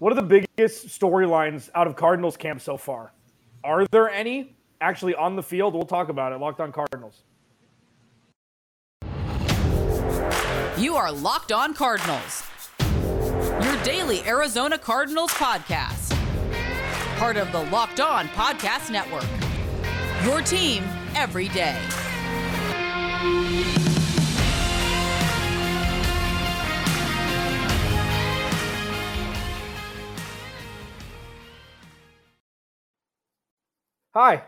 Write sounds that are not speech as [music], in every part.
what are the biggest storylines out of Cardinals camp so far? Are there any actually on the field? We'll talk about it. Locked on Cardinals. You are Locked On Cardinals, your daily Arizona Cardinals podcast. Part of the Locked On Podcast Network. Your team every day. Hi,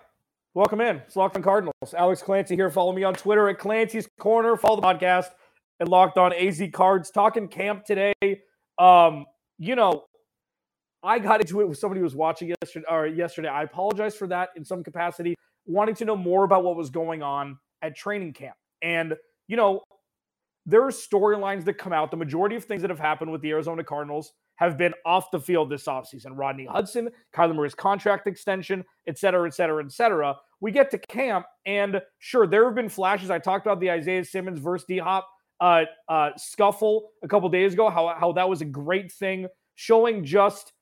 welcome in. It's Locked on Cardinals. Alex Clancy here. Follow me on Twitter at Clancy's Corner. Follow the podcast at Locked on AZ Cards. Talking camp today. Um, you know, I got into it with somebody who was watching yesterday. Or yesterday, I apologize for that in some capacity. Wanting to know more about what was going on at training camp, and you know, there are storylines that come out. The majority of things that have happened with the Arizona Cardinals have been off the field this offseason. Rodney Hudson, Kyler Murray's contract extension, et cetera, et cetera, et cetera. We get to camp, and sure, there have been flashes. I talked about the Isaiah Simmons versus D Hop uh, uh, scuffle a couple days ago, how, how that was a great thing, showing just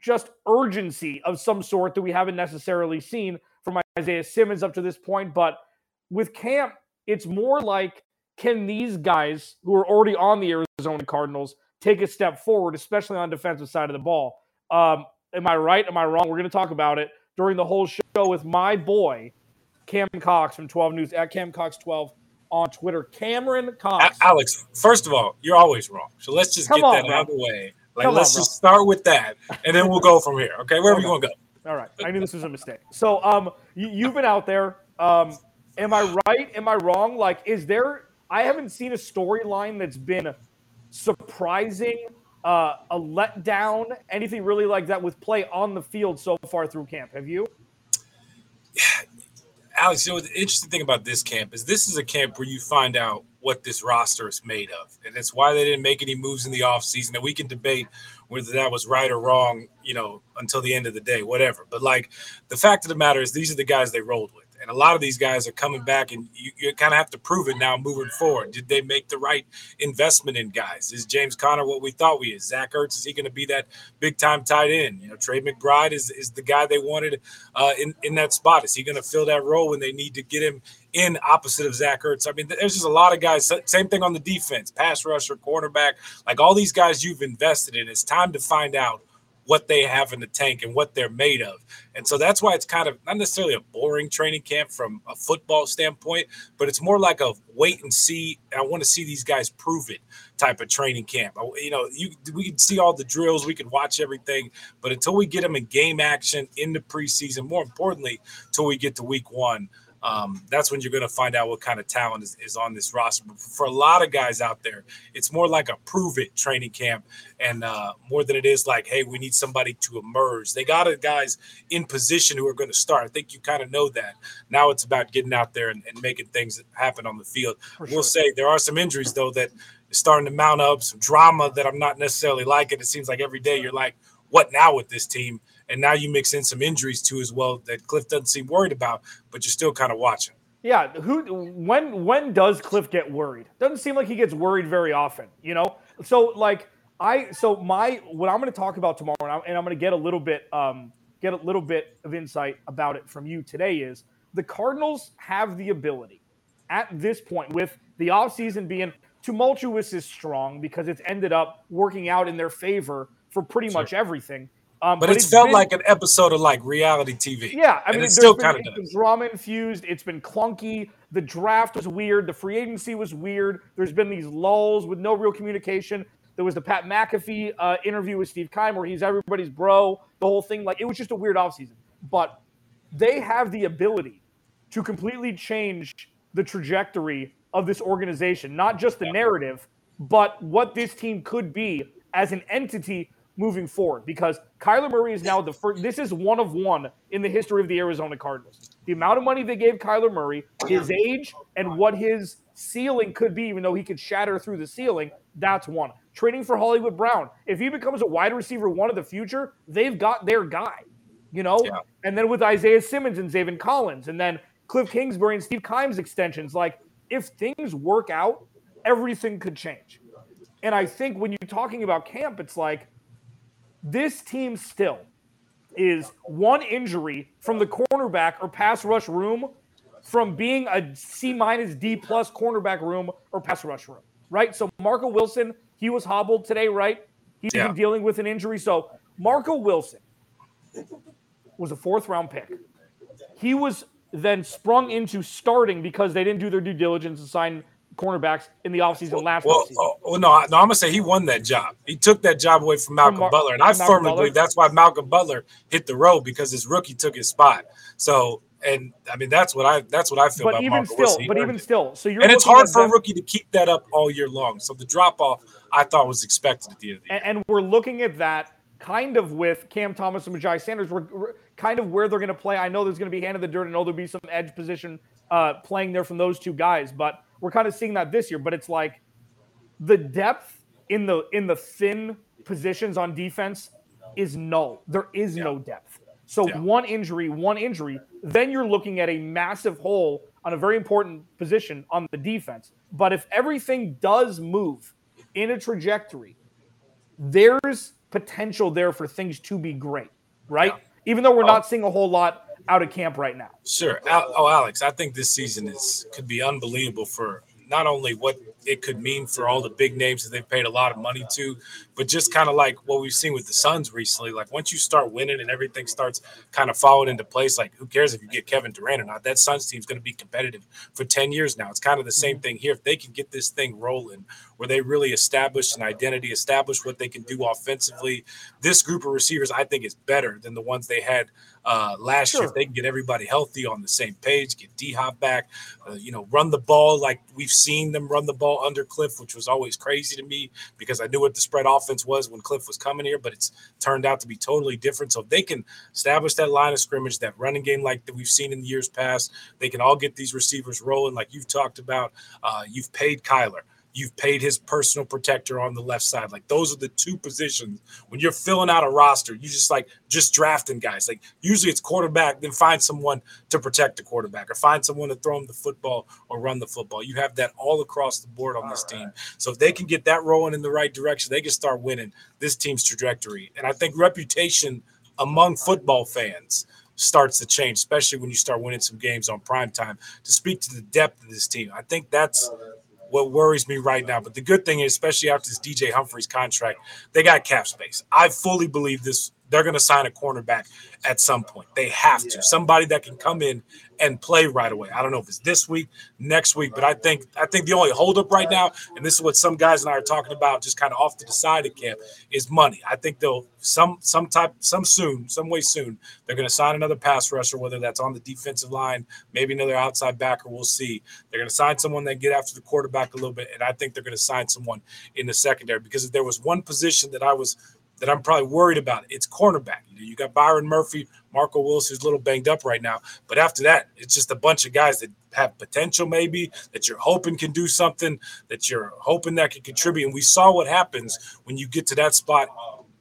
just urgency of some sort that we haven't necessarily seen from Isaiah Simmons up to this point. But with camp, it's more like can these guys who are already on the Arizona Cardinals take a step forward, especially on defensive side of the ball. Um, am I right? Am I wrong? We're going to talk about it during the whole show with my boy Cam Cox from 12 News at Cam Cox 12 on Twitter. Cameron Cox. Alex, first of all, you're always wrong. So let's just Come get on, that bro. out of the way. Like, Come let's on, just start with that, and then we'll go from here. Okay, wherever okay. you want to go. All right. I knew this was a mistake. So, um, you, have been out there. Um, am I right? Am I wrong? Like, is there? I haven't seen a storyline that's been surprising, uh, a letdown, anything really like that with play on the field so far through camp? Have you? [sighs] Alex, you know, the interesting thing about this camp is this is a camp where you find out what this roster is made of. And it's why they didn't make any moves in the offseason. And we can debate whether that was right or wrong, you know, until the end of the day, whatever. But like the fact of the matter is, these are the guys they rolled with. And a lot of these guys are coming back, and you, you kind of have to prove it now moving forward. Did they make the right investment in guys? Is James Conner what we thought we is? Zach Ertz, is he going to be that big time tight end? You know, Trey McBride is, is the guy they wanted uh, in, in that spot. Is he going to fill that role when they need to get him in opposite of Zach Ertz. I mean, there's just a lot of guys. Same thing on the defense, pass rusher, quarterback, like all these guys you've invested in. It's time to find out what they have in the tank and what they're made of. And so that's why it's kind of not necessarily a boring training camp from a football standpoint, but it's more like a wait and see. I want to see these guys prove it type of training camp. You know, you we can see all the drills, we can watch everything, but until we get them in game action in the preseason, more importantly, until we get to week one, um, that's when you're going to find out what kind of talent is, is, on this roster. But for a lot of guys out there, it's more like a prove it training camp, and uh, more than it is like, hey, we need somebody to emerge. They got guys in position who are going to start. I think you kind of know that. Now it's about getting out there and, and making things happen on the field. For we'll sure. say there are some injuries though that is starting to mount up, some drama that I'm not necessarily liking. It seems like every day you're like, what now with this team? And now you mix in some injuries too as well that Cliff doesn't seem worried about, but you're still kind of watching. Yeah, who when when does Cliff get worried? Doesn't seem like he gets worried very often, you know. So like I so my what I'm going to talk about tomorrow, and I'm, and I'm going to get a little bit um get a little bit of insight about it from you today is the Cardinals have the ability at this point with the offseason being tumultuous is strong because it's ended up working out in their favor for pretty sure. much everything um, but, but, it's, it's felt been, like an episode of like reality TV. Yeah, I mean, it's still kind of drama infused. It's been clunky. The draft was weird. The free agency was weird. There's been these lulls with no real communication. There was the Pat McAfee uh, interview with Steve Keim where he's everybody's bro. The whole thing, like, it was just a weird offseason. But they have the ability to completely change the trajectory of this organization, not just the narrative, but what this team could be as an entity moving forward because Kyler Murray is now the first. This is one of one in the history of the Arizona Cardinals. The amount of money they gave Kyler Murray, his age, and what his ceiling could be, even though he could shatter through the ceiling, that's one. Trading for Hollywood Brown. If he becomes a wide receiver one of the future, they've got their guy, you know? Yeah. And then with Isaiah Simmons and Zaven Collins, and then Cliff Kingsbury and Steve Keim's extensions, like if things work out, everything could change. And I think when you're talking about camp, it's like this team still is one injury from the cornerback or pass rush room from being a C minus D plus cornerback room or pass rush room, right? So Marco Wilson, he was hobbled today, right? He's yeah. been dealing with an injury. So Marco Wilson was a fourth round pick. He was then sprung into starting because they didn't do their due diligence and sign cornerbacks in the offseason last well, offseason. Oh, well, no, no, I'm gonna say he won that job. He took that job away from Malcolm from Mar- Butler, and I firmly Butler. believe that's why Malcolm Butler hit the road because his rookie took his spot. So, and I mean that's what I that's what I feel. But about even Marco still, but even it. still, so you're and it's hard for them. a rookie to keep that up all year long. So the drop off I thought was expected at the end of the year. And, and we're looking at that kind of with Cam Thomas and Myjai Sanders. We're, we're kind of where they're going to play. I know there's going to be hand in the dirt. I know there'll be some edge position uh, playing there from those two guys, but we're kind of seeing that this year. But it's like the depth in the in the thin positions on defense is null. There is yeah. no depth. So yeah. one injury, one injury, then you're looking at a massive hole on a very important position on the defense. But if everything does move in a trajectory, there's potential there for things to be great, right? Yeah. Even though we're oh. not seeing a whole lot out of camp right now. Sure. Oh, Alex, I think this season is could be unbelievable for not only what it could mean for all the big names that they've paid a lot of money to, but just kind of like what we've seen with the Suns recently. Like once you start winning and everything starts kind of falling into place, like who cares if you get Kevin Durant or not? That Suns team's going to be competitive for 10 years now. It's kind of the same mm-hmm. thing here. If they can get this thing rolling where they really establish an identity, establish what they can do offensively, this group of receivers, I think, is better than the ones they had uh, last sure. year. If they can get everybody healthy on the same page, get D Hop back, uh, you know, run the ball like we've seen them run the ball under Cliff, which was always crazy to me because I knew what the spread offense was when Cliff was coming here, but it's turned out to be totally different. So if they can establish that line of scrimmage, that running game like that we've seen in the years past, they can all get these receivers rolling like you've talked about. Uh, you've paid Kyler. You've paid his personal protector on the left side. Like those are the two positions when you're filling out a roster. You just like just drafting guys. Like usually it's quarterback, then find someone to protect the quarterback or find someone to throw him the football or run the football. You have that all across the board on this team. So if they can get that rolling in the right direction, they can start winning this team's trajectory. And I think reputation among football fans starts to change, especially when you start winning some games on prime time. To speak to the depth of this team, I think that's what worries me right now. But the good thing is, especially after this DJ Humphries contract, they got cap space. I fully believe this they're going to sign a cornerback at some point. They have to. Somebody that can come in and play right away. I don't know if it's this week, next week, but I think I think the only holdup right now, and this is what some guys and I are talking about, just kind of off to the side of camp, is money. I think they'll some some type some soon, some way soon, they're going to sign another pass rusher, whether that's on the defensive line, maybe another outside backer. We'll see. They're going to sign someone that get after the quarterback a little bit, and I think they're going to sign someone in the secondary because if there was one position that I was that I'm probably worried about. It's cornerback. You, got Byron Murphy, Marco Wilson's a little banged up right now, but after that, it's just a bunch of guys that have potential, maybe that you're hoping can do something, that you're hoping that can contribute. And we saw what happens when you get to that spot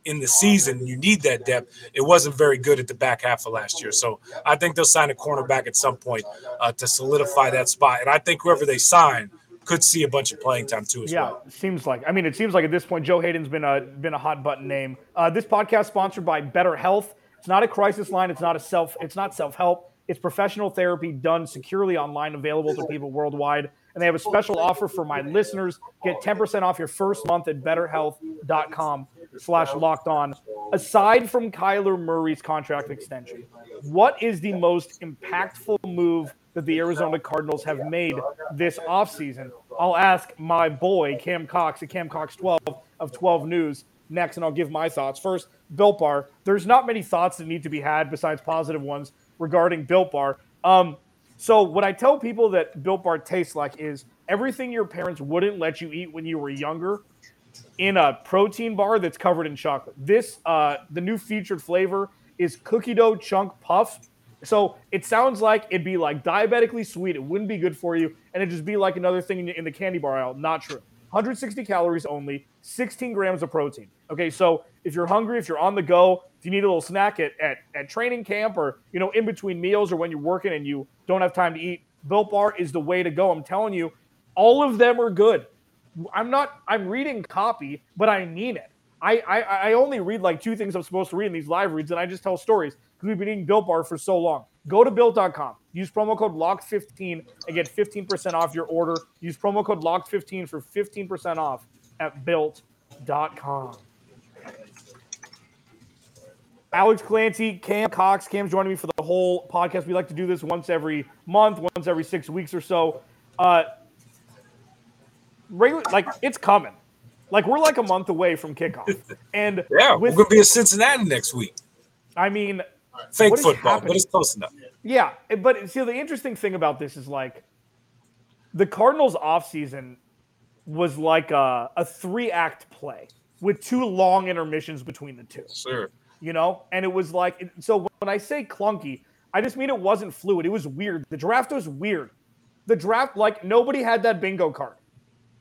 in the season. You need that depth. It wasn't very good at the back half of last year, so I think they'll sign a cornerback at some point uh, to solidify that spot. And I think whoever they sign could see a bunch of playing time too as yeah, well. Seems like. I mean, it seems like at this point, Joe Haden's been a been a hot button name. Uh, this podcast sponsored by BetterHelp. It's not a crisis line. It's not a self. It's not self help. It's professional therapy done securely online, available to people worldwide. And they have a special offer for my listeners. Get 10% off your first month at betterhelp.com slash locked on. Aside from Kyler Murray's contract extension, what is the most impactful move that the Arizona Cardinals have made this offseason. I'll ask my boy, Cam Cox, at Cam Cox 12 of 12 News next, and I'll give my thoughts. First, Built Bar. There's not many thoughts that need to be had besides positive ones regarding Built Bar. Um, so, what I tell people that Built Bar tastes like is everything your parents wouldn't let you eat when you were younger in a protein bar that's covered in chocolate. This, uh, the new featured flavor is cookie dough chunk puff so it sounds like it'd be like diabetically sweet. It wouldn't be good for you, and it'd just be like another thing in the candy bar aisle. Not true. 160 calories only, 16 grams of protein. Okay, so if you're hungry, if you're on the go, if you need a little snack at, at, at training camp or you know in between meals or when you're working and you don't have time to eat, Built Bar is the way to go. I'm telling you, all of them are good. I'm not. I'm reading copy, but I mean it. I, I I only read like two things I'm supposed to read in these live reads, and I just tell stories because we've been eating Built Bar for so long. Go to built.com. Use promo code LOCK15 and get 15% off your order. Use promo code LOCK15 for 15% off at built.com. Alex Clancy, Cam Cox. Cam's joining me for the whole podcast. We like to do this once every month, once every six weeks or so. Uh, regular, like it's coming. Like we're like a month away from kickoff, and [laughs] yeah, with, we're gonna be in Cincinnati next week. I mean, fake football, but it's close enough. Yeah, but see, the interesting thing about this is like the Cardinals' offseason was like a, a three act play with two long intermissions between the two. Sure. You know, and it was like so when I say clunky, I just mean it wasn't fluid. It was weird. The draft was weird. The draft, like nobody had that bingo card.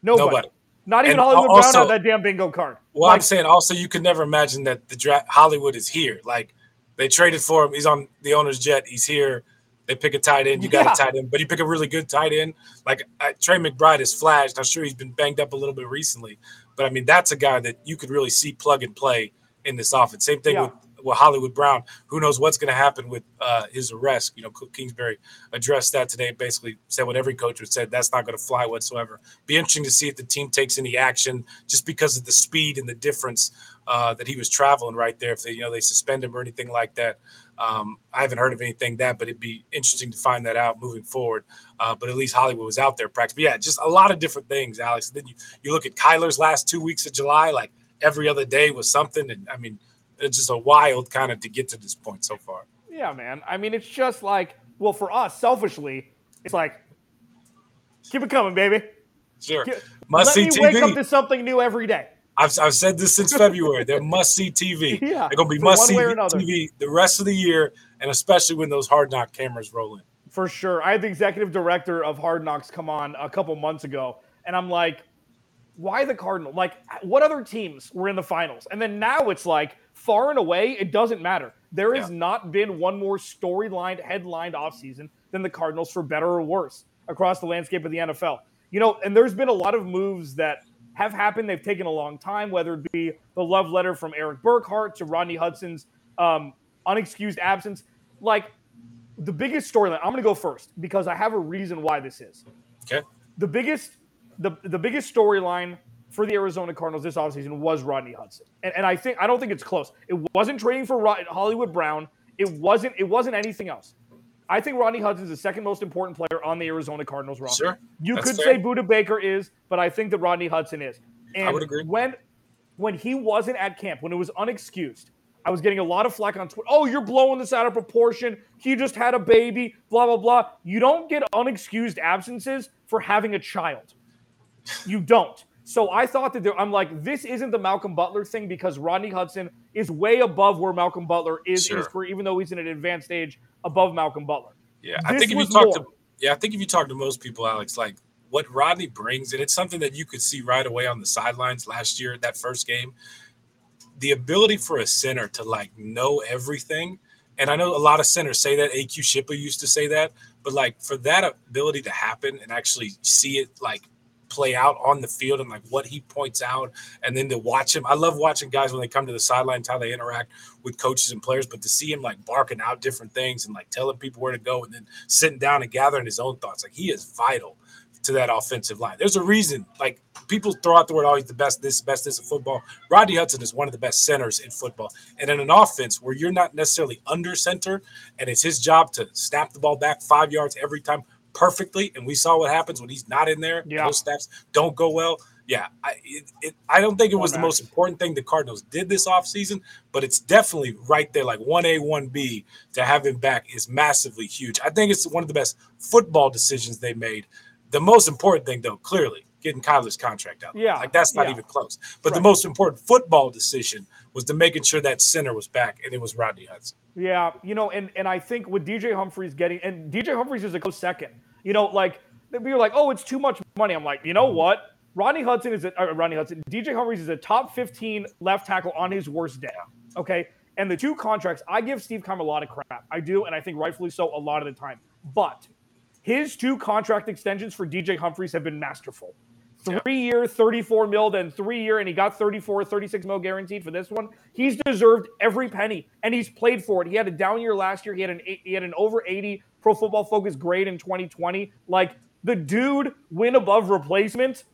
Nobody. Nobody. Not even and Hollywood also, Brown had that damn bingo card. Well, like, I'm saying also you could never imagine that the draft Hollywood is here. Like they traded for him. He's on the owner's jet. He's here. They pick a tight end. You got yeah. a tight end, but you pick a really good tight end. Like uh, Trey McBride has flashed. I'm sure he's been banged up a little bit recently, but I mean that's a guy that you could really see plug and play in this offense. Same thing yeah. with with Hollywood Brown. Who knows what's going to happen with uh, his arrest? You know, Kingsbury addressed that today. Basically, said what every coach would said. That's not going to fly whatsoever. Be interesting to see if the team takes any action just because of the speed and the difference uh, that he was traveling right there. If they, you know, they suspend him or anything like that. Um, I haven't heard of anything that, but it'd be interesting to find that out moving forward. Uh, but at least Hollywood was out there practicing. Yeah, just a lot of different things, Alex. then you, you look at Kyler's last two weeks of July, like every other day was something. And I mean, it's just a wild kind of to get to this point so far. Yeah, man. I mean, it's just like, well, for us, selfishly, it's like, keep it coming, baby. Sure. Keep, Must let see me TV. wake up to something new every day. I've, I've said this since February. They're must see TV. [laughs] Yeah, They're going to be must see TV the rest of the year, and especially when those hard knock cameras roll in. For sure. I had the executive director of Hard Knocks come on a couple months ago, and I'm like, why the Cardinal? Like, what other teams were in the finals? And then now it's like, far and away, it doesn't matter. There has yeah. not been one more storyline, headlined offseason than the Cardinals, for better or worse, across the landscape of the NFL. You know, and there's been a lot of moves that have happened. They've taken a long time, whether it be the love letter from Erik Burkhardt to Rodney Hudson's um, unexcused absence. Like the biggest storyline, I'm going to go first because I have a reason why this is. Okay. The biggest, the the biggest storyline for the Arizona Cardinals this offseason was Rodney Hudson, and, and I think I don't think it's close. It wasn't trading for Rod, Hollywood Brown. It wasn't. It wasn't anything else. I think Rodney Hudson is the second most important player on the Arizona Cardinals roster. Sure, you could fair. say Budda Baker is, but I think that Rodney Hudson is. And I would agree. When when he wasn't at camp, when it was unexcused, I was getting a lot of flack on Twitter. Oh, you're blowing this out of proportion. He just had a baby, blah, blah, blah. You don't get unexcused absences for having a child. You don't. So I thought that there, I'm like, this isn't the Malcolm Butler thing because Rodney Hudson is way above where Malcolm Butler is sure. in his career, even though he's in an advanced age above Malcolm Butler. Yeah, this I think if you talk more. to yeah, I think if you talk to most people, Alex, like what Rodney brings, and it's something that you could see right away on the sidelines last year, that first game, the ability for a center to like know everything. And I know a lot of centers say that. AQ Shipley used to say that, but like for that ability to happen and actually see it like play out on the field and like what he points out and then to watch him. I love watching guys when they come to the sidelines, how they interact with coaches and players, but to see him like barking out different things and like telling people where to go and then sitting down and gathering his own thoughts, like he is vital to that offensive line. There's a reason, like people throw out the word, oh, the best, this, best, this in football. Rodney Hudson is one of the best centers in football. And in an offense where you're not necessarily under center and it's his job to snap the ball back five yards every time, perfectly, and we saw what happens when he's not in there. Yeah. Those snaps don't go well. Yeah, I, it, it, I don't think it was the most important thing the Cardinals did this offseason, but it's definitely right there, like 1A, 1B to have him back is massively huge. I think it's one of the best football decisions they made. The most important thing, though, clearly, getting Kyler's contract out. Yeah. Like that's not yeah. even close. But right. the most important football decision was to making sure that center was back, and it was Rodney Hudson. Yeah, you know, and and I think with DJ Humphries getting and DJ Humphries is a close second. You know, like we were like, oh, it's too much money. I'm like, you know what? Rodney Hudson is a uh, Rodney Hudson. DJ Humphries is a top 15 left tackle on his worst day. Okay. And the two contracts, I give Steve Keim a lot of crap. I do, and I think rightfully so a lot of the time. But his two contract extensions for DJ Humphries have been masterful. Three year, 34 mil, then three year, and he got 34, 36 mil guaranteed for this one. He's deserved every penny, and he's played for it. He had a down year last year. He had an he had an over 80 Pro Football Focus grade in 2020. Like the dude win above replacement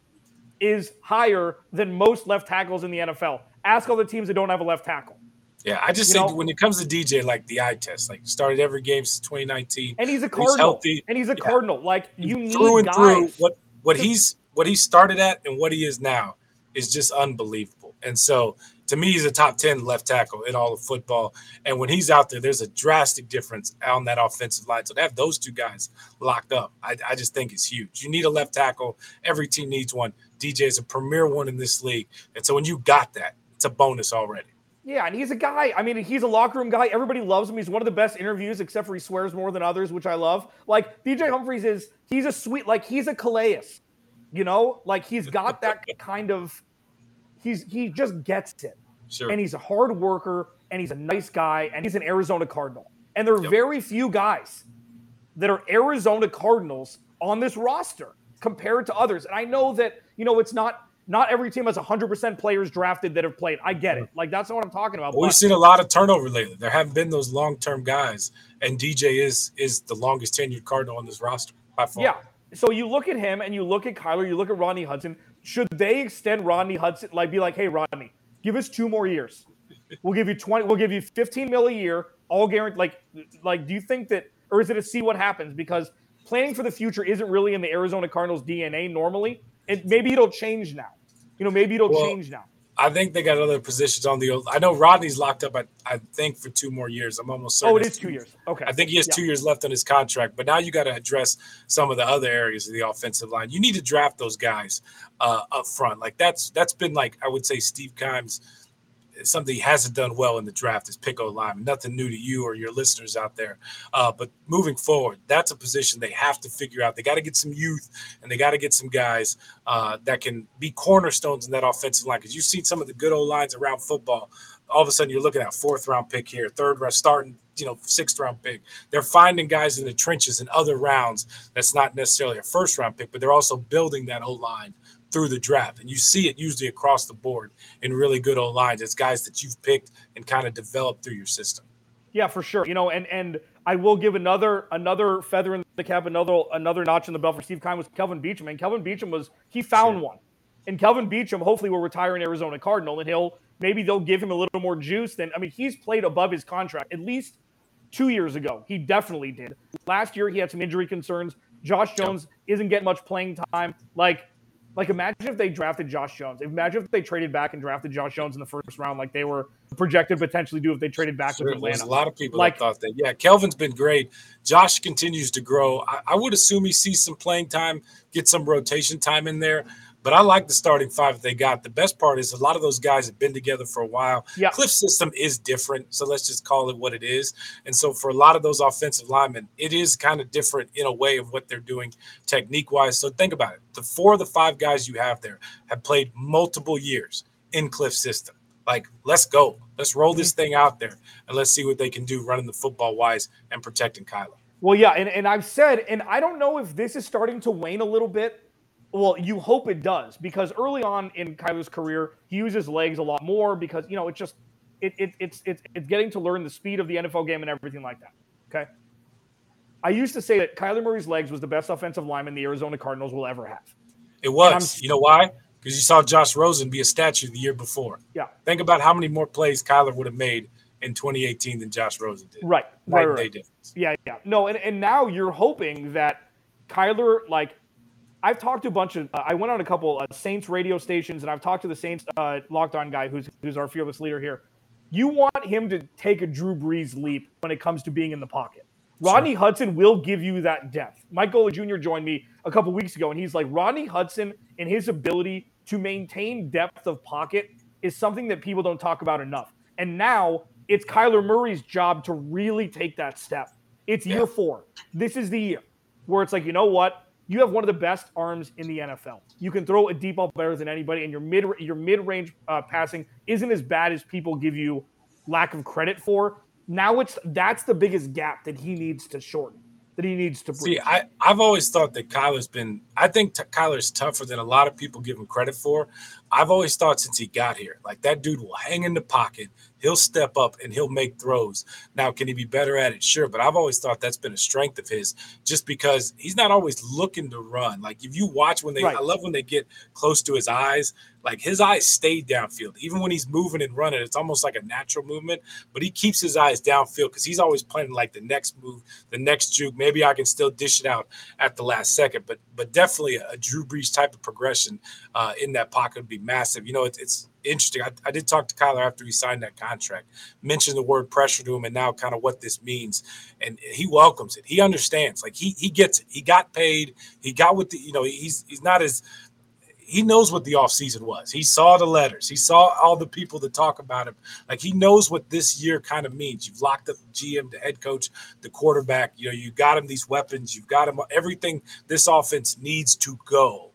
is higher than most left tackles in the NFL. Ask all the teams that don't have a left tackle. Yeah, I just you think know, when it comes to DJ, like the eye test, like started every game since 2019, and he's a cardinal, he's healthy, and he's a yeah. cardinal. Like you need through and guys. through what what he's what he started at and what he is now is just unbelievable. And so to me, he's a top 10 left tackle in all of football. And when he's out there, there's a drastic difference on that offensive line. So to have those two guys locked up, I, I just think is huge. You need a left tackle. Every team needs one. DJ is a premier one in this league. And so when you got that, it's a bonus already. Yeah, and he's a guy. I mean, he's a locker room guy. Everybody loves him. He's one of the best interviews, except for he swears more than others, which I love. Like DJ Humphries is, he's a sweet, like he's a Calais. You know, like he's got [laughs] that kind of he's he just gets it. Sure. And he's a hard worker and he's a nice guy and he's an Arizona Cardinal. And there are yep. very few guys that are Arizona Cardinals on this roster compared to others. And I know that, you know, it's not not every team has 100% players drafted that have played. I get it. Like that's not what I'm talking about. Well, we've seen a lot of turnover lately. There haven't been those long-term guys, and DJ is is the longest tenured Cardinal on this roster by far. Yeah, so you look at him and you look at Kyler, you look at Rodney Hudson. Should they extend Rodney Hudson? Like, be like, hey, Rodney, give us two more years. We'll give you 20, we'll give you 15 mil a year, all guaranteed. Like, like, do you think that, or is it to see what happens? Because planning for the future isn't really in the Arizona Cardinals DNA normally. It, maybe it'll change now. You know, maybe it'll well, change now. I think they got other positions on the. I know Rodney's locked up. At, I think for two more years. I'm almost certain. Oh, it is two years. Okay. I think he has yeah. two years left on his contract. But now you got to address some of the other areas of the offensive line. You need to draft those guys uh, up front. Like that's that's been like I would say Steve Keim's something he hasn't done well in the draft is pick O line. Nothing new to you or your listeners out there. Uh, but moving forward, that's a position they have to figure out. They got to get some youth and they got to get some guys uh, that can be cornerstones in that offensive line. Because you've seen some of the good old lines around football. All of a sudden, you're looking at fourth round pick here, third round, starting, you know, sixth round pick. They're finding guys in the trenches in other rounds. That's not necessarily a first round pick, but they're also building that O line through the draft. And you see it usually across the board in really good old lines. It's guys that you've picked and kind of developed through your system. Yeah, for sure. You know, and and I will give another another feather in the cap, another another notch in the belt for Steve Keim was Kelvin Beachum. And Kelvin Beachum was he found sure. one. And Kelvin Beachum hopefully will retire in Arizona Cardinal and he'll maybe they'll give him a little more juice than I mean, he's played above his contract at least two years ago. He definitely did. Last year he had some injury concerns. Josh Jones isn't getting much playing time. Like like, imagine if they drafted Josh Jones. Imagine if they traded back and drafted Josh Jones in the first round, like they were projected potentially do if they traded back sure, with Atlanta. There's a lot of people like, that thought that. Yeah, Kelvin's been great. Josh continues to grow. I, I would assume he sees some playing time, get some rotation time in there. But I like the starting five that they got. The best part is a lot of those guys have been together for a while. Yeah. Cliff system is different, so let's just call it what it is. And so for a lot of those offensive linemen, it is kind of different in a way of what they're doing technique wise. So think about it. The four of the five guys you have there have played multiple years in Cliff system. Like, let's go. Let's roll this mm-hmm. thing out there and let's see what they can do running the football wise and protecting Kyler. Well, yeah, and, and I've said, and I don't know if this is starting to wane a little bit well, you hope it does because early on in Kyler's career, he uses legs a lot more because you know it's just it, it it's it's it's getting to learn the speed of the NFL game and everything like that. Okay. I used to say that Kyler Murray's legs was the best offensive lineman the Arizona Cardinals will ever have. It was. You know why? Because you saw Josh Rosen be a statue the year before. Yeah. Think about how many more plays Kyler would have made in 2018 than Josh Rosen did. Right. Right. right. Difference. Yeah. Yeah. No. And, and now you're hoping that Kyler, like, I've talked to a bunch of. Uh, I went on a couple uh, Saints radio stations, and I've talked to the Saints uh, locked on guy, who's who's our fearless leader here. You want him to take a Drew Brees leap when it comes to being in the pocket. Rodney sure. Hudson will give you that depth. Mike Golic Jr. joined me a couple weeks ago, and he's like, Rodney Hudson and his ability to maintain depth of pocket is something that people don't talk about enough. And now it's Kyler Murray's job to really take that step. It's year four. This is the year where it's like, you know what? You have one of the best arms in the NFL. You can throw a deep ball better than anybody, and your mid your mid range uh, passing isn't as bad as people give you lack of credit for. Now it's that's the biggest gap that he needs to shorten. that he needs to. See, I, I've always thought that Kyler's been, I think t- Kyler's tougher than a lot of people give him credit for. I've always thought since he got here, like that dude will hang in the pocket, he'll step up and he'll make throws. Now, can he be better at it? Sure. But I've always thought that's been a strength of his just because he's not always looking to run. Like if you watch when they, right. I love when they get close to his eyes like his eyes stay downfield. Even when he's moving and running, it's almost like a natural movement, but he keeps his eyes downfield because he's always planning like the next move, the next juke. Maybe I can still dish it out at the last second, but but definitely a, a Drew Brees type of progression uh, in that pocket would be massive. You know, it, it's interesting. I, I, did talk to Kyler after he signed that contract, mentioned the word pressure to him, and now kind of what this means. And he welcomes it. He understands. Like he he gets it. He got paid. He got with the you know he's he's not as he knows what the offseason was. He saw the letters. He saw all the people that talk about him. Like he knows what this year kind of means. You've locked up the GM, the head coach, the quarterback. You know, you got him these weapons. You've got him everything this offense needs to go.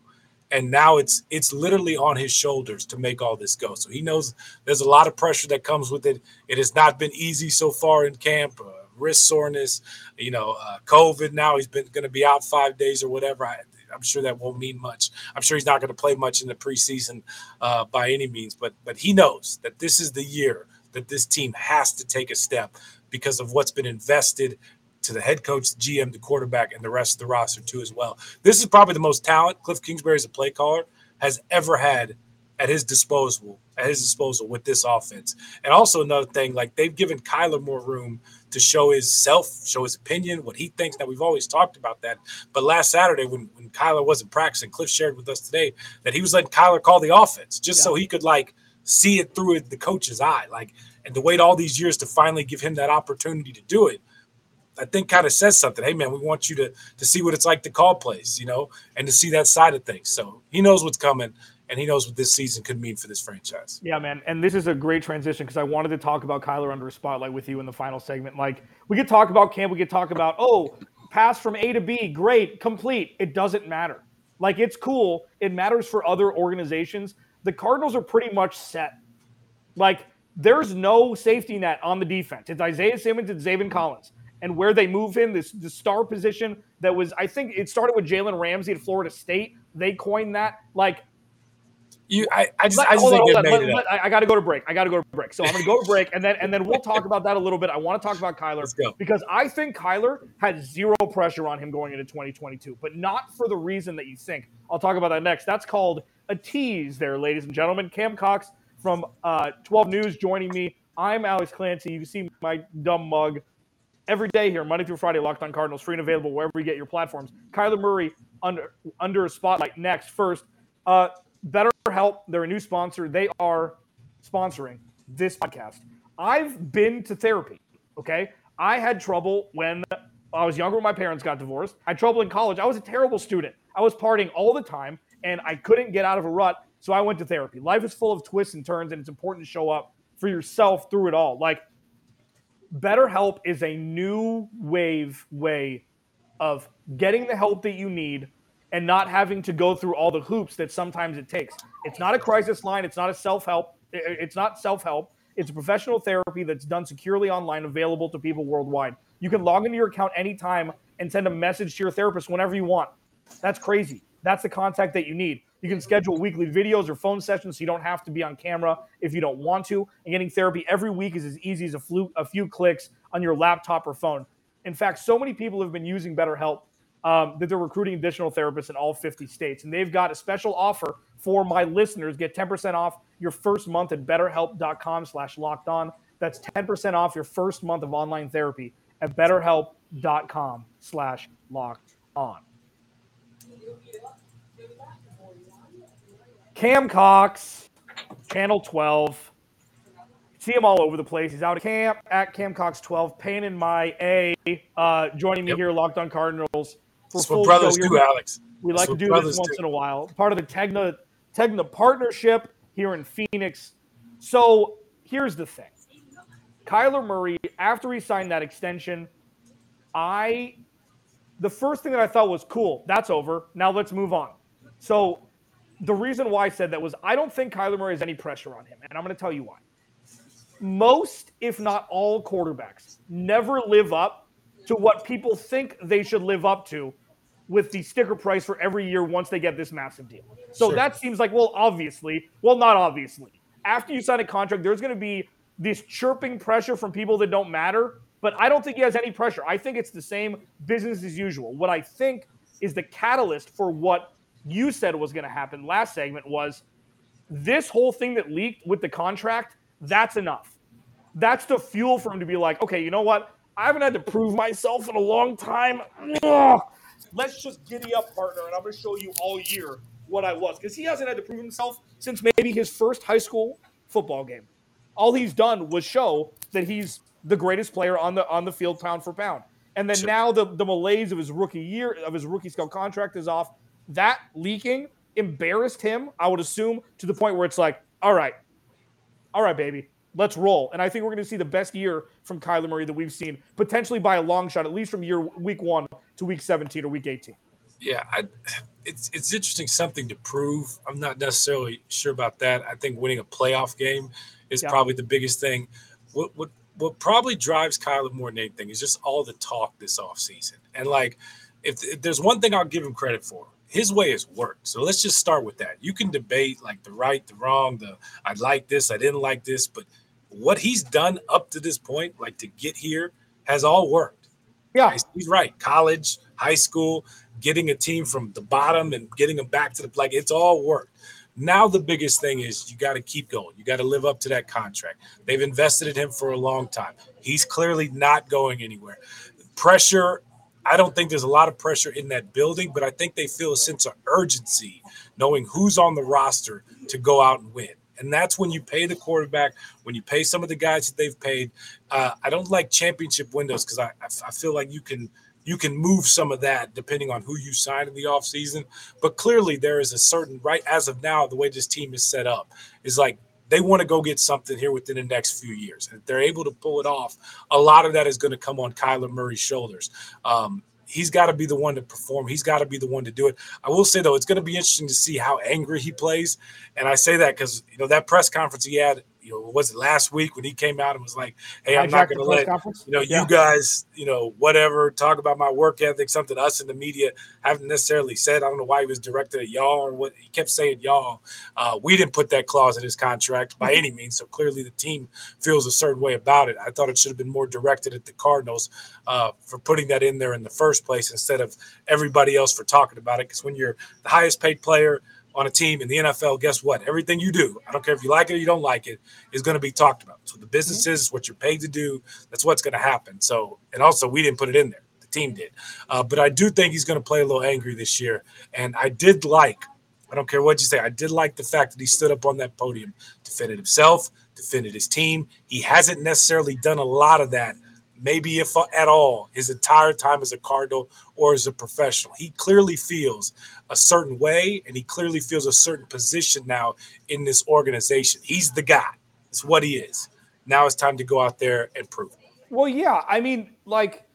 And now it's it's literally on his shoulders to make all this go. So he knows there's a lot of pressure that comes with it. It has not been easy so far in camp. Uh, wrist soreness, you know, uh, COVID. Now he's been going to be out five days or whatever. I, I'm sure that won't mean much. I'm sure he's not going to play much in the preseason uh, by any means, but but he knows that this is the year that this team has to take a step because of what's been invested to the head coach, the GM, the quarterback, and the rest of the roster too as well. This is probably the most talent Cliff Kingsbury as a play caller has ever had at his disposal at his disposal with this offense. And also another thing, like they've given Kyler more room to show his self, show his opinion, what he thinks. That we've always talked about that. But last Saturday, when, when Kyler wasn't practicing, Cliff shared with us today that he was letting Kyler call the offense just yeah. so he could like see it through the coach's eye. Like, and to wait all these years to finally give him that opportunity to do it. I think kind of says something. Hey man, we want you to to see what it's like to call plays, you know, and to see that side of things. So he knows what's coming and he knows what this season could mean for this franchise. Yeah, man. And this is a great transition because I wanted to talk about Kyler under a spotlight with you in the final segment. Like, we could talk about camp, we could talk about, oh, pass from A to B, great, complete. It doesn't matter. Like, it's cool. It matters for other organizations. The Cardinals are pretty much set. Like, there's no safety net on the defense. It's Isaiah Simmons and Zaven Collins. And where they move him, this the star position that was, I think it started with Jalen Ramsey at Florida State. They coined that. Like, you, I, I just, I just think on, let, let, I, I got to go to break. I got to go to break. So I'm going to go to break, and then and then we'll talk about that a little bit. I want to talk about Kyler because I think Kyler had zero pressure on him going into 2022, but not for the reason that you think. I'll talk about that next. That's called a tease, there, ladies and gentlemen. Cam Cox from uh, 12 News joining me. I'm Alex Clancy. You can see my dumb mug every day here, Monday through Friday. Locked on Cardinals, free and available wherever you get your platforms. Kyler Murray under under a spotlight next. First, uh, BetterHelp, they're a new sponsor. They are sponsoring this podcast. I've been to therapy, okay? I had trouble when I was younger when my parents got divorced. I had trouble in college. I was a terrible student. I was partying all the time and I couldn't get out of a rut. So I went to therapy. Life is full of twists and turns, and it's important to show up for yourself through it all. Like, BetterHelp is a new wave way of getting the help that you need and not having to go through all the hoops that sometimes it takes. It's not a crisis line. It's not a self help. It's not self help. It's professional therapy that's done securely online, available to people worldwide. You can log into your account anytime and send a message to your therapist whenever you want. That's crazy. That's the contact that you need. You can schedule weekly videos or phone sessions so you don't have to be on camera if you don't want to. And getting therapy every week is as easy as a, flu- a few clicks on your laptop or phone. In fact, so many people have been using BetterHelp um, that they're recruiting additional therapists in all 50 states. And they've got a special offer for my listeners. Get 10% off your first month at betterhelp.com slash locked on. That's 10% off your first month of online therapy at betterhelp.com slash locked on. Cam Cox, Channel 12. See him all over the place. He's out of camp at Cam Cox 12, paying in my A, uh, joining me yep. here, Locked on Cardinals for full brothers do, Alex. We like to do this once do. in a while. Part of the Tegna Tegna partnership here in Phoenix. So here's the thing. Kyler Murray, after he signed that extension, I the first thing that I thought was cool, that's over. Now let's move on. So the reason why I said that was I don't think Kyler Murray has any pressure on him, and I'm going to tell you why. Most, if not all, quarterbacks never live up to what people think they should live up to with the sticker price for every year once they get this massive deal. So Sure. that seems like, well, obviously, well, not obviously. After you sign a contract, there's going to be this chirping pressure from people that don't matter. But I don't think he has any pressure. I think it's the same business as usual. What I think is the catalyst for what you said was going to happen last segment was this whole thing that leaked with the contract, that's enough. That's the fuel for him to be like, okay, you know what? I haven't had to prove myself in a long time. Ugh. Let's just giddy up, partner, and I'm going to show you all year what I was. Because he hasn't had to prove himself since maybe his first high school football game. All he's done was show that he's the greatest player on the on the field pound for pound. And then now the, the malaise of his rookie year of his rookie scale contract is off. That leaking embarrassed him, I would assume, to the point where it's like, all right, all right, baby, let's roll. And I think we're going to see the best year from Kyler Murray that we've seen, potentially by a long shot, at least from year week one to week 17 or week 18. Yeah, I, it's it's interesting something to prove. I'm not necessarily sure about that. I think winning a playoff game is Yeah. probably the biggest thing. What what what probably drives Kyler more than anything is just all the talk this offseason. And like, if, if there's one thing I'll give him credit for, his way has worked. So let's just start with that. You can debate like the right, the wrong, the I like this, I didn't like this, but what he's done up to this point, like to get here, has all worked. Yeah. He's- He's right. College, high school, getting a team from the bottom and getting them back to the like it's all worked. Now the biggest thing is you got to keep going. You got to live up to that contract. They've invested in him for a long time. He's clearly not going anywhere. Pressure, I don't think there's a lot of pressure in that building, but I think they feel a sense of urgency knowing who's on the roster to go out and win. And that's when you pay the quarterback, when you pay some of the guys that they've paid. Uh, I don't like championship windows because I, I feel like you can you can move some of that depending on who you sign in the offseason. But clearly there is a certain right as of now, the way this team is set up is like they want to go get something here within the next few years. And if they're able to pull it off, a lot of that is going to come on Kyler Murray's shoulders. Um, he's got to be the one to perform. He's got to be the one to do it. I will say though, it's going to be interesting to see how angry he plays. And I say that because you know that press conference he had, you know, was it last week when he came out and was like, "Hey, I'm not going to let conference? you know Yeah. you guys, you know, whatever, talk about my work ethic, something us in the media haven't necessarily said. I don't know why he was directed at y'all or what he kept saying y'all. Uh, we didn't put that clause in his contract by any means, so clearly the team feels a certain way about it. I thought it should have been more directed at the Cardinals uh, for putting that in there in the first place instead of everybody else for talking about it. Because when you're the highest paid player on a team in the NFL, guess what? Everything you do, I don't care if you like it or you don't like it, is going to be talked about. So the business is what you're paid to do. That's what's going to happen. So, and also we didn't put it in there. The team did. Uh, but I do think he's going to play a little angry this year. And I did like, I don't care what you say, I did like the fact that he stood up on that podium, defended himself, defended his team. He hasn't necessarily done a lot of that, maybe if uh, at all, his entire time as a Cardinal or as a professional. He clearly feels a certain way and he clearly feels a certain position now in this organization. He's the guy. It's what he is. Now it's time to go out there and prove it. Well, yeah. I mean, like,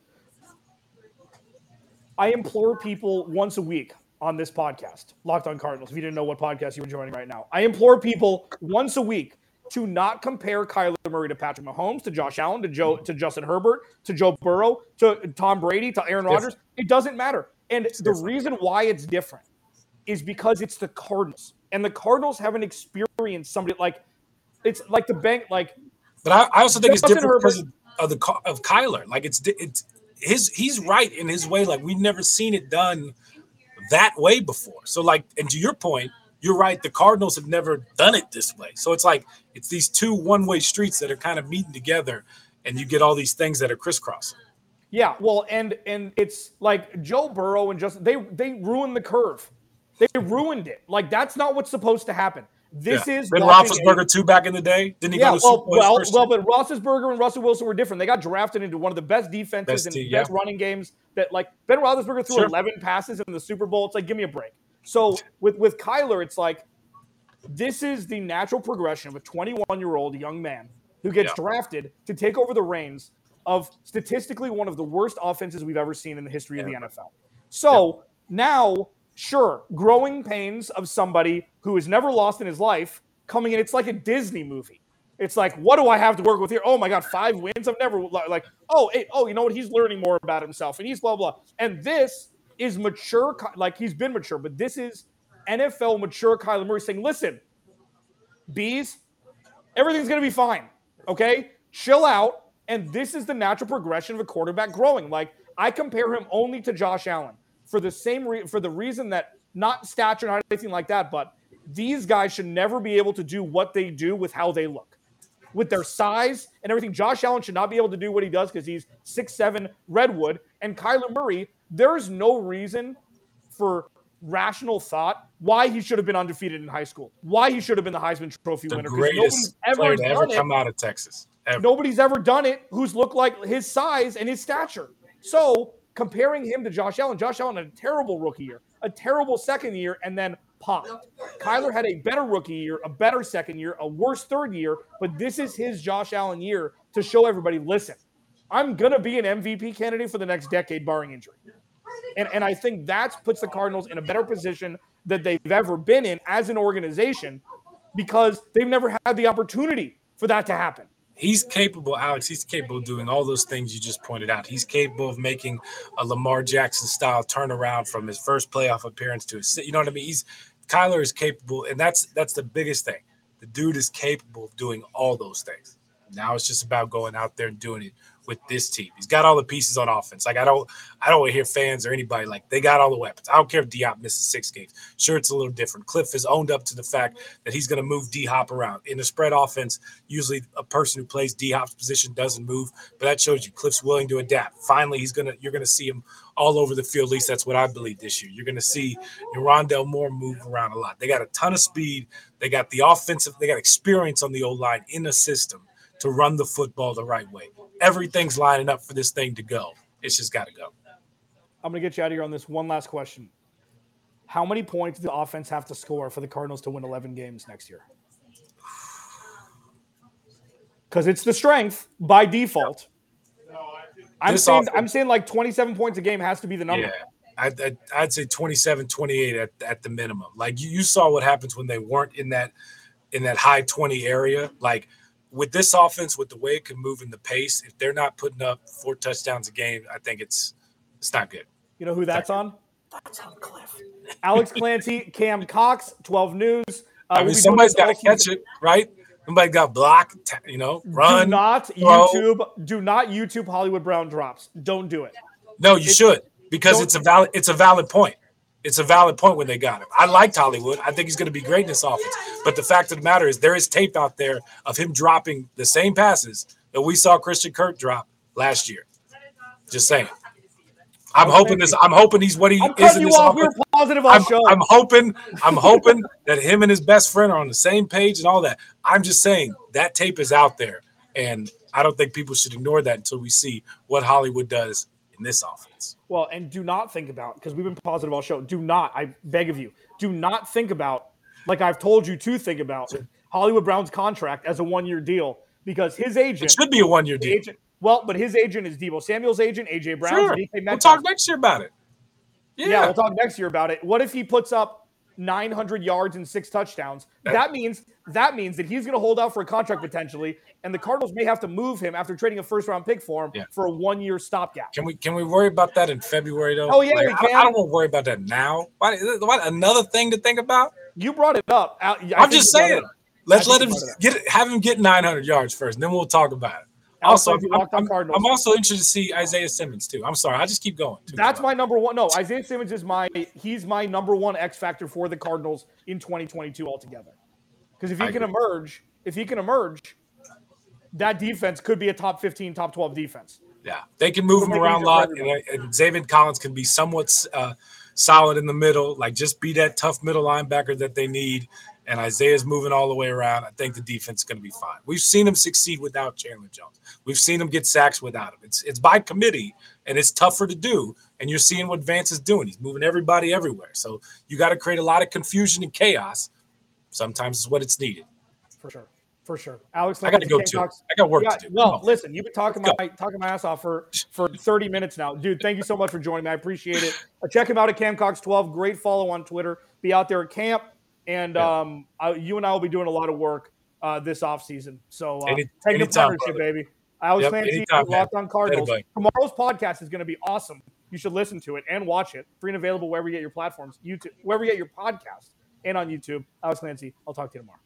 I implore people once a week on this podcast, Locked on Cardinals. If you didn't know what podcast you were joining right now, I implore people once a week to not compare Kyler Murray to Patrick Mahomes, to Josh Allen, to Joe, to Justin Herbert, to Joe Burrow, to Tom Brady, to Aaron Rodgers. It doesn't matter. And the reason why it's different is because it's the Cardinals, and the Cardinals haven't experienced somebody like it's like the bank, like But I, I also think it's different because Herbert- of, of the of Kyler. Like it's it's his he's right in his way. Like we've never seen it done that way before. So like, and to your point, you're right. The Cardinals have never done it this way. So it's like it's these two one way streets that are kind of meeting together, and you get all these things that are crisscrossing. Yeah, well, and and it's like Joe Burrow and Justin they they ruined the curve. They ruined it. Like that's not what's supposed to happen. This Yeah. is Ben Roethlisberger too back in the day. Didn't he yeah, go to well, Super Bowl well, well, but Roethlisberger and Russell Wilson were different. They got drafted into one of the best defenses Best and team, best yeah. running games. That like Ben Roethlisberger threw Sure. 11 passes in the Super Bowl. It's like give me a break. So with with Kyler, it's like this is the natural progression of a 21 year old young man who gets Yeah. drafted to take over the reins of statistically one of the worst offenses we've ever seen in the history of the NFL. So now, sure, growing pains of somebody who has never lost in his life coming in. It's like a Disney movie. It's like, what do I have to work with here? Oh my God, five wins. I've never like, oh, hey, oh, you know what? He's learning more about himself, and he's blah blah. And this is mature, like he's been mature, but this is NFL mature Kyler Murray saying, listen, bees, everything's gonna be fine. Okay, chill out. And this is the natural progression of a quarterback growing. Like I compare him only to Josh Allen for the same re- for the reason that not stature, not anything like that, but these guys should never be able to do what they do with how they look with their size and everything. Josh Allen should not be able to do what he does because he's six seven Redwood. And Kyler Murray, there's no reason for rational thought why he should have been undefeated in high school, why he should have been the Heisman Trophy the winner. Greatest player to ever come out of Texas. Ever. Nobody's ever done it who's looked like his size and his stature. So comparing him to Josh Allen, Josh Allen had a terrible rookie year, a terrible second year, and then popped. Kyler had a better rookie year, a better second year, a worse third year, but this is his Josh Allen year to show everybody listen, I'm to be an MVP candidate for the next decade, barring injury. And, and I think that puts the Cardinals in a better position that they've ever been in as an organization because they've never had the opportunity for that to happen he's capable, Alex. He's capable of doing all those things you just pointed out. He's capable of making a Lamar Jackson style turnaround from his first playoff appearance to his, you know what I mean? He's Kyler is capable, and that's that's the biggest thing. The dude is capable of doing all those things. Now it's just about going out there and doing it with this team. He's got all the pieces on offense. Like I don't, I don't hear fans or anybody like they got all the weapons. I don't care if D Hop misses six games. Sure, it's a little different. Cliff has owned up to the fact that he's going to move D Hop around in the spread offense. Usually, a person who plays D Hop's position doesn't move, but that shows you Cliff's willing to adapt. Finally, he's gonna, you're gonna see him all over the field. At least that's what I believe this year. You're going to see Rondale Moore move around a lot. They got a ton of speed. They got the offensive. They got experience on the old line in the system to run the football the right way. Everything's lining up for this thing to go. It's just got to go. I'm going to get you out of here on this one last question. How many points does the offense have to score for the Cardinals to win 11 games next year? Because it's the strength by default. I'm saying offense, I'm saying like 27 points a game has to be the number. Yeah. I'd, I'd, say 27, 28 at, at the minimum. Like you, you saw what happens when they weren't in that in that high 20 area. Like with this offense, with the way it can move in the pace, if they're not putting up four touchdowns a game, I think it's it's not good. You know who that's on? That's on Cliff. [laughs] Alex Clancy, Cam Cox, 12 News. Uh, I mean, we'll somebody's got to catch it, right? Somebody got blocked, you know, run. Do not throw. YouTube. Do not YouTube Hollywood Brown drops. Don't do it. No, you should because it's a valid. It's a valid point. It's a valid point when they got him. I liked Hollywood. I think he's going to be great in this offense. But the fact of the matter is, there is tape out there of him dropping the same passes that we saw Christian Kirk drop last year. Just saying. I'm hoping this. I'm hoping he's what he I'm is in this off. We're positive I'm, show. I'm hoping. I'm hoping that him and his best friend are on the same page and all that. I'm just saying that tape is out there, and I don't think people should ignore that until we see what Hollywood does in this offense. Well, and do not think about because we've been positive all show. Do not, I beg of you, do not think about like I've told you to think about Hollywood Brown's contract as a one-year deal because his agent it should be a one-year deal. Agent, well, but his agent is Deebo Samuel's agent, AJ Brown. Sure. We'll talk next year about it. Yeah. yeah, we'll talk next year about it. What if he puts up 900 yards and six touchdowns. That means that means that he's going to hold out for a contract potentially, and the Cardinals may have to move him after trading a first round pick for him yeah. for a one year stopgap. Can we can we worry about that in February though? Oh yeah, like, I, I, don't want to worry about that now. What, what another thing to think about? You brought it up. I, am just saying. Let's let him get have him get 900 yards first, and then we'll talk about it also, I'm, I'm, I'm, also interested to see Isaiah Simmons too. I'm sorry, I just keep going. That's my number one. No, Isaiah Simmons is my he's my number one X factor for the Cardinals in 2022 altogether. Because if he I can agree. emerge, if he can emerge, that defense could be a top 15, top 12 defense. Yeah, they can move him around a lot, and, and Zaven Collins can be somewhat uh, solid in the middle, like just be that tough middle linebacker that they need and Isaiah's moving all the way around, I think the defense is going to be fine. We've seen him succeed without Chandler Jones. We've seen him get sacks without him. It's it's by committee, and it's tougher to do. And you're seeing what Vance is doing. He's moving everybody everywhere. So you got to create a lot of confusion and chaos. Sometimes it's what it's needed. For sure. For sure, Alex. I got to go too. I got work got, to do. Well, listen, you've been talking my talking my ass off for for 30 minutes now, dude. Thank you so much for joining me. I appreciate it. Check him out at Cam Cox 12. Great follow on Twitter. Be out there at camp and yeah. um, I, you and I will be doing a lot of work uh, this offseason. So uh, Any- take a anytime, partnership, brother. baby. Yep, Clancy, anytime, man. Locked on Cardinals. Anybody. Tomorrow's podcast is going to be awesome. You should listen to it and watch it. Free and available wherever you get your platforms, YouTube, wherever you get your podcast, and on YouTube. Alex Clancy. I'll talk to you tomorrow.